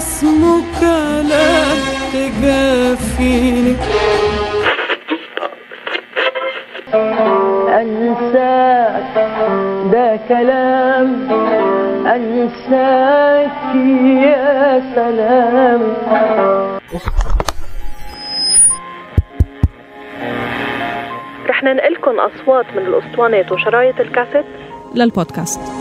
اسمه كلام تجافيني. أنساك ده كلام. أنساك يا سلام. رح ننقلكم أصوات من الأسطوانات وشرايط الكاسيت. للبودكاست.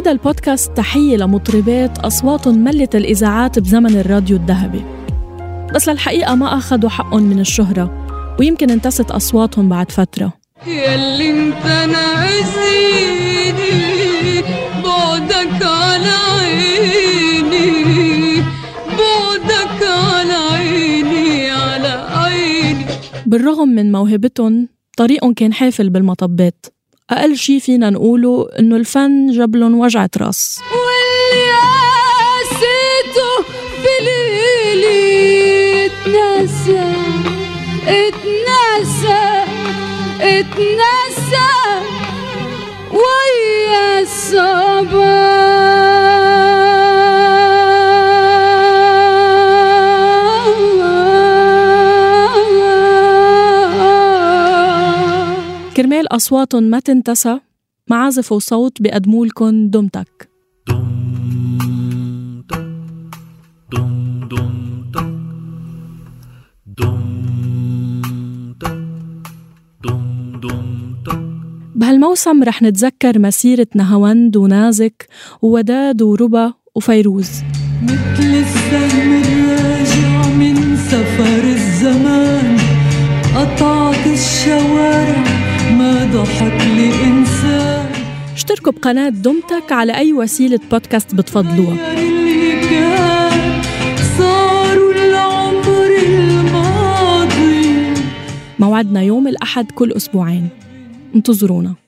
هيدا البودكاست تحية لمطربات أصواتهم ملت الإذاعات بزمن الراديو الذهبي. بس للحقيقة ما أخذوا حقهم من الشهرة ويمكن انتست أصواتهم بعد فترة. ياللي انت ناسيني بعدك على عيني بعدك على عيني على عيني. بالرغم من موهبتهم طريقهم كان حافل بالمطبات. أقل شي فينا نقوله إنه الفن جبلن وجعة راس واللي قاسيته في ليلي اتنسى اتنسى اتنسى. ويا الصباح كرمال أصواتهم ما تنتسى معازف وصوت بقدمولكن دمتك. بهالموسم رح نتذكر مسيرة نهاوند ونازك ووداد وربا وفيروز. مثل السهم الراجع من سفر. ضحك لي إنسان. اشتركوا بقناة دمتك على أي وسيلة بودكاست بتفضلوها. موعدنا يوم الأحد كل أسبوعين. انتظرونا.